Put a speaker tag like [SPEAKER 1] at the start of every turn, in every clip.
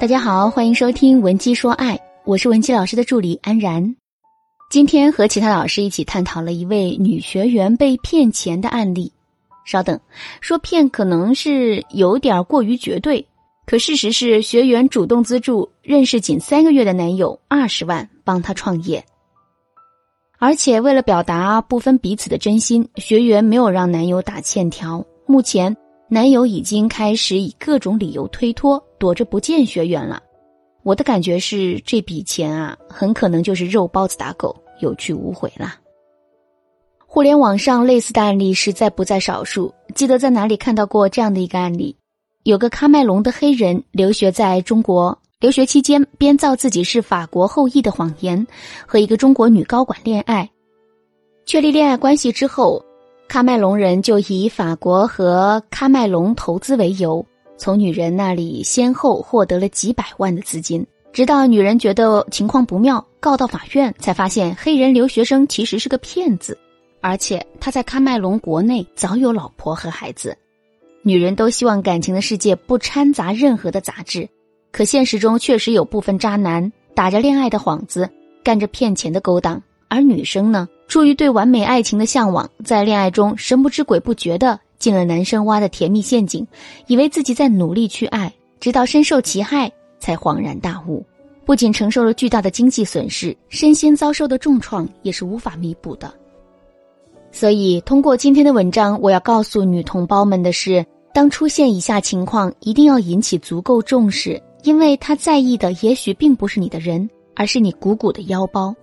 [SPEAKER 1] 大家好，欢迎收听《文姬说爱》，我是文姬老师的助理安然。今天和其他老师一起探讨了一位女学员被骗钱的案例。稍等，说骗可能是有点过于绝对，可事实是学员主动资助认识仅三个月的男友二十万，帮他创业。而且为了表达不分彼此的真心，学员没有让男友打欠条。目前。男友已经开始以各种理由推脱，躲着不见学员了。我的感觉是，这笔钱啊，很可能就是肉包子打狗，有去无回了。互联网上类似的案例实在不在少数。记得在哪里看到过这样的一个案例：有个喀麦隆的黑人留学在中国，留学期间编造自己是法国后裔的谎言，和一个中国女高管恋爱，确立恋爱关系之后。喀麦隆人就以法国和喀麦隆投资为由，从女人那里先后获得了几百万的资金，直到女人觉得情况不妙，告到法院，才发现黑人留学生其实是个骗子，而且他在喀麦隆国内早有老婆和孩子。女人都希望感情的世界不掺杂任何的杂质，可现实中确实有部分渣男打着恋爱的幌子，干着骗钱的勾当，而女生呢？出于对完美爱情的向往，在恋爱中神不知鬼不觉的进了男生挖的甜蜜陷阱，以为自己在努力去爱，直到深受其害才恍然大悟。不仅承受了巨大的经济损失，身心遭受的重创也是无法弥补的。所以，通过今天的文章，我要告诉女同胞们的是：当出现以下情况，一定要引起足够重视，因为他在意的也许并不是你的人，而是你鼓鼓的腰包。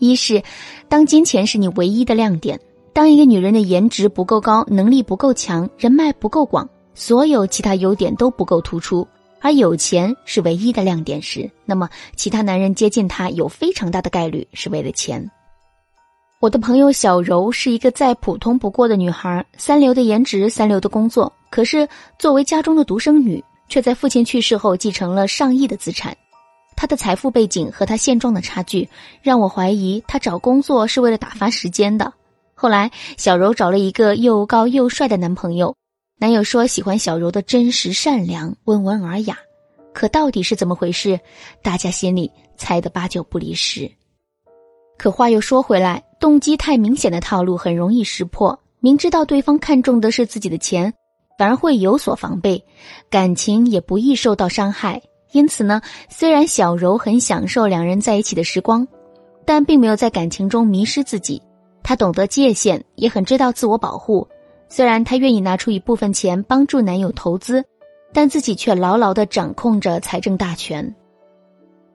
[SPEAKER 1] 一是，当金钱是你唯一的亮点；当一个女人的颜值不够高、能力不够强、人脉不够广，所有其他优点都不够突出，而有钱是唯一的亮点时，那么其他男人接近她有非常大的概率是为了钱。我的朋友小柔是一个再普通不过的女孩，三流的颜值，三流的工作，可是作为家中的独生女，却在父亲去世后继承了上亿的资产。他的财富背景和他现状的差距，让我怀疑他找工作是为了打发时间的。后来，小柔找了一个又高又帅的男朋友，男友说喜欢小柔的真实、善良、温文尔雅。可到底是怎么回事？大家心里猜得八九不离十。可话又说回来，动机太明显的套路很容易识破。明知道对方看重的是自己的钱，反而会有所防备，感情也不易受到伤害。因此呢，虽然小柔很享受两人在一起的时光，但并没有在感情中迷失自己。她懂得界限，也很知道自我保护。虽然她愿意拿出一部分钱帮助男友投资，但自己却牢牢的掌控着财政大权。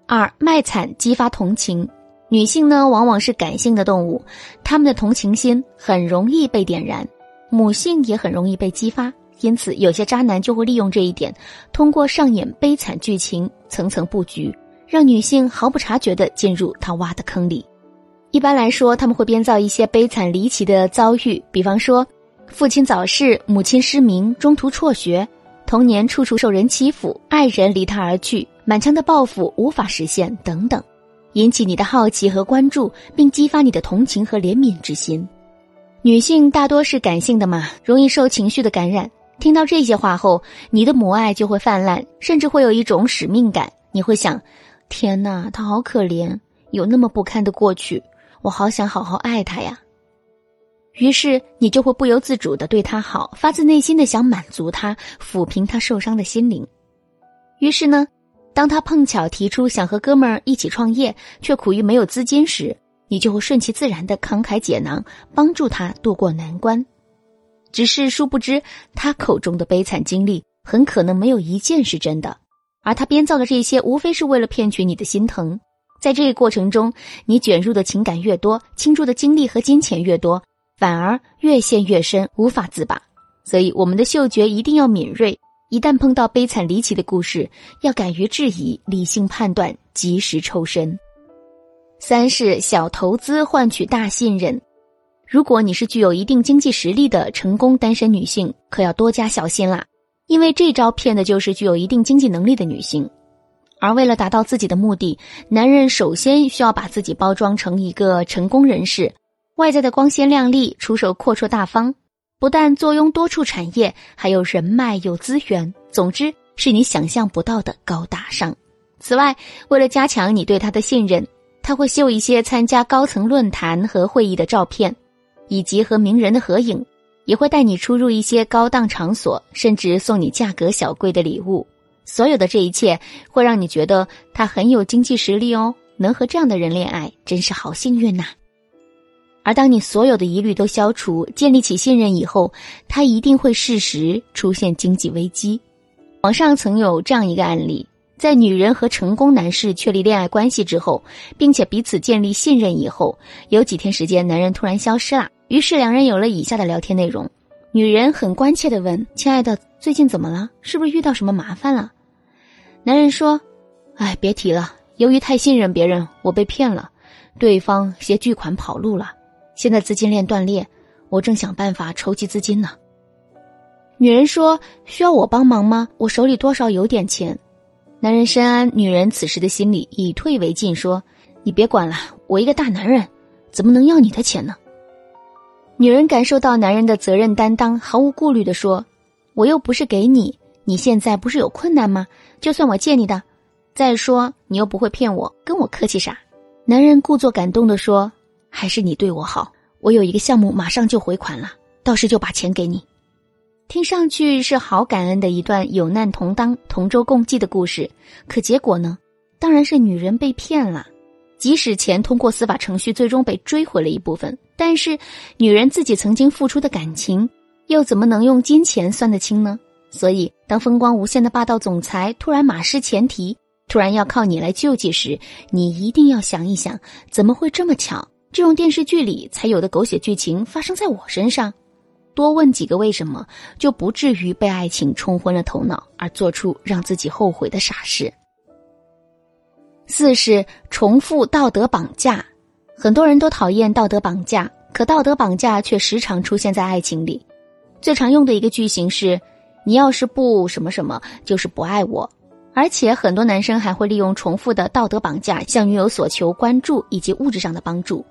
[SPEAKER 1] 二卖惨激发同情，女性呢往往是感性的动物，她们的同情心很容易被点燃，母性也很容易被激发。因此，有些渣男就会利用这一点，通过上演悲惨剧情，层层布局，让女性毫不察觉地进入他挖的坑里。一般来说，他们会编造一些悲惨离奇的遭遇，比方说，父亲早逝、母亲失明、中途辍学、童年处处受人欺负、爱人离他而去、满腔的抱负无法实现等等，引起你的好奇和关注，并激发你的同情和怜悯之心。女性大多是感性的嘛，容易受情绪的感染。听到这些话后，你的母爱就会泛滥，甚至会有一种使命感。你会想：天哪，他好可怜，有那么不堪的过去，我好想好好爱他呀。于是你就会不由自主的对他好，发自内心的想满足他，抚平他受伤的心灵。于是呢，当他碰巧提出想和哥们儿一起创业，却苦于没有资金时，你就会顺其自然的慷慨解囊，帮助他渡过难关。只是殊不知，他口中的悲惨经历很可能没有一件是真的，而他编造的这些，无非是为了骗取你的心疼。在这个过程中，你卷入的情感越多，倾注的精力和金钱越多，反而越陷越深，无法自拔。所以，我们的嗅觉一定要敏锐，一旦碰到悲惨离奇的故事，要敢于质疑，理性判断，及时抽身。三是小投资换取大信任。如果你是具有一定经济实力的成功单身女性，可要多加小心啦，因为这招骗的就是具有一定经济能力的女性。而为了达到自己的目的，男人首先需要把自己包装成一个成功人士，外在的光鲜亮丽，出手阔绰大方，不但坐拥多处产业，还有人脉有资源，总之是你想象不到的高大上。此外，为了加强你对他的信任，他会秀一些参加高层论坛和会议的照片，以及和名人的合影，也会带你出入一些高档场所，甚至送你价格小贵的礼物。所有的这一切会让你觉得他很有经济实力哦，能和这样的人恋爱真是好幸运呐。而当你所有的疑虑都消除，建立起信任以后，他一定会适时出现经济危机。网上曾有这样一个案例：在女人和成功男士确立恋爱关系之后，并且彼此建立信任以后，有几天时间，男人突然消失了。于是两人有了以下的聊天内容：女人很关切的问：“亲爱的，最近怎么了？是不是遇到什么麻烦了？”男人说：“哎，别提了，由于太信任别人，我被骗了，对方携巨款跑路了，现在资金链断裂，我正想办法筹集资金呢。”女人说：“需要我帮忙吗？我手里多少有点钱。”男人深谙女人此时的心理，以退为进，说：“你别管了，我一个大男人，怎么能要你的钱呢？”女人感受到男人的责任担当，毫无顾虑的说：“我又不是给你。”你现在不是有困难吗？就算我借你的，再说你又不会骗我，跟我客气啥？男人故作感动的说：“还是你对我好，我有一个项目马上就回款了，到时就把钱给你。”听上去是好感恩的一段有难同当、同舟共济的故事，可结果呢？当然是女人被骗了。即使钱通过司法程序最终被追回了一部分，但是女人自己曾经付出的感情，又怎么能用金钱算得清呢？所以，当风光无限的霸道总裁突然马失前蹄，突然要靠你来救济时，你一定要想一想，怎么会这么巧？这种电视剧里才有的狗血剧情发生在我身上，多问几个为什么，就不至于被爱情冲昏了头脑，而做出让自己后悔的傻事。四是重复道德绑架，很多人都讨厌道德绑架，可道德绑架却时常出现在爱情里。最常用的一个句型是。你要是不什么什么，就是不爱我。而且很多男生还会利用重复的道德绑架，向女友索求关注以及物质上的帮助。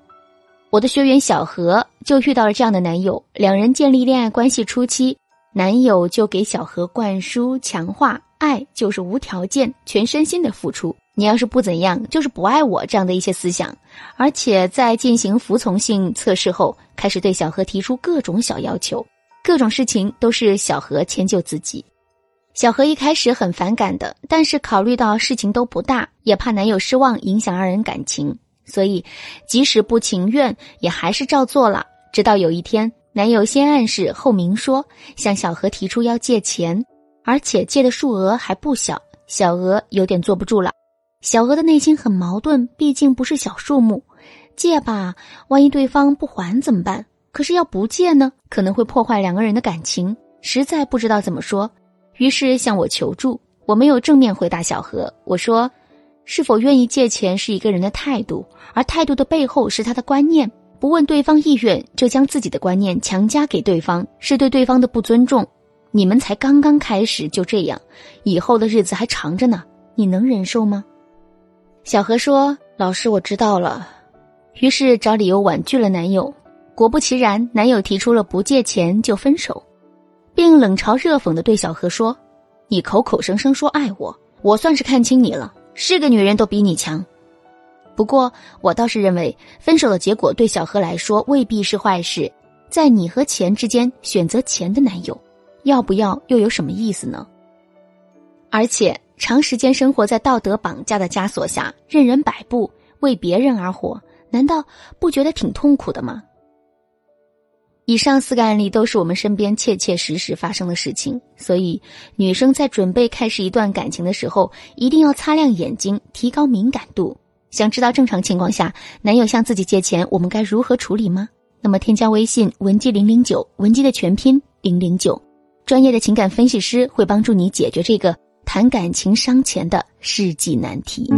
[SPEAKER 1] 我的学员小何就遇到了这样的男友，两人建立恋爱关系初期，男友就给小何灌输强化爱就是无条件、全身心的付出。你要是不怎样，就是不爱我这样的一些思想。而且在进行服从性测试后，开始对小何提出各种小要求。各种事情都是小何迁就自己，小何一开始很反感的，但是考虑到事情都不大，也怕男友失望影响二人感情，所以即使不情愿，也还是照做了。直到有一天，男友先暗示后明说，向小何提出要借钱，而且借的数额还不小，小娥有点坐不住了。小娥的内心很矛盾，毕竟不是小数目，借吧，万一对方不还怎么办？可是要不借呢，可能会破坏两个人的感情，实在不知道怎么说，于是向我求助。我没有正面回答小何，我说：“是否愿意借钱是一个人的态度，而态度的背后是他的观念。不问对方意愿就将自己的观念强加给对方，是对对方的不尊重。你们才刚刚开始就这样，以后的日子还长着呢，你能忍受吗？”小何说：“老师，我知道了。”于是找理由婉拒了男友。果不其然，男友提出了不借钱就分手，并冷嘲热讽的对小何说：“你口口声声说爱我，我算是看清你了，是个女人都比你强。不过我倒是认为，分手的结果对小何来说未必是坏事。在你和钱之间选择钱的男友，要不要又有什么意思呢？而且长时间生活在道德绑架的枷锁下，任人摆布，为别人而活，难道不觉得挺痛苦的吗？”以上四个案例都是我们身边切切实实发生的事情，所以女生在准备开始一段感情的时候，一定要擦亮眼睛，提高敏感度。想知道正常情况下男友向自己借钱，我们该如何处理吗？那么添加微信文姬零零九，文姬的全拼零零九，专业的情感分析师会帮助你解决这个谈感情伤钱的世纪难题。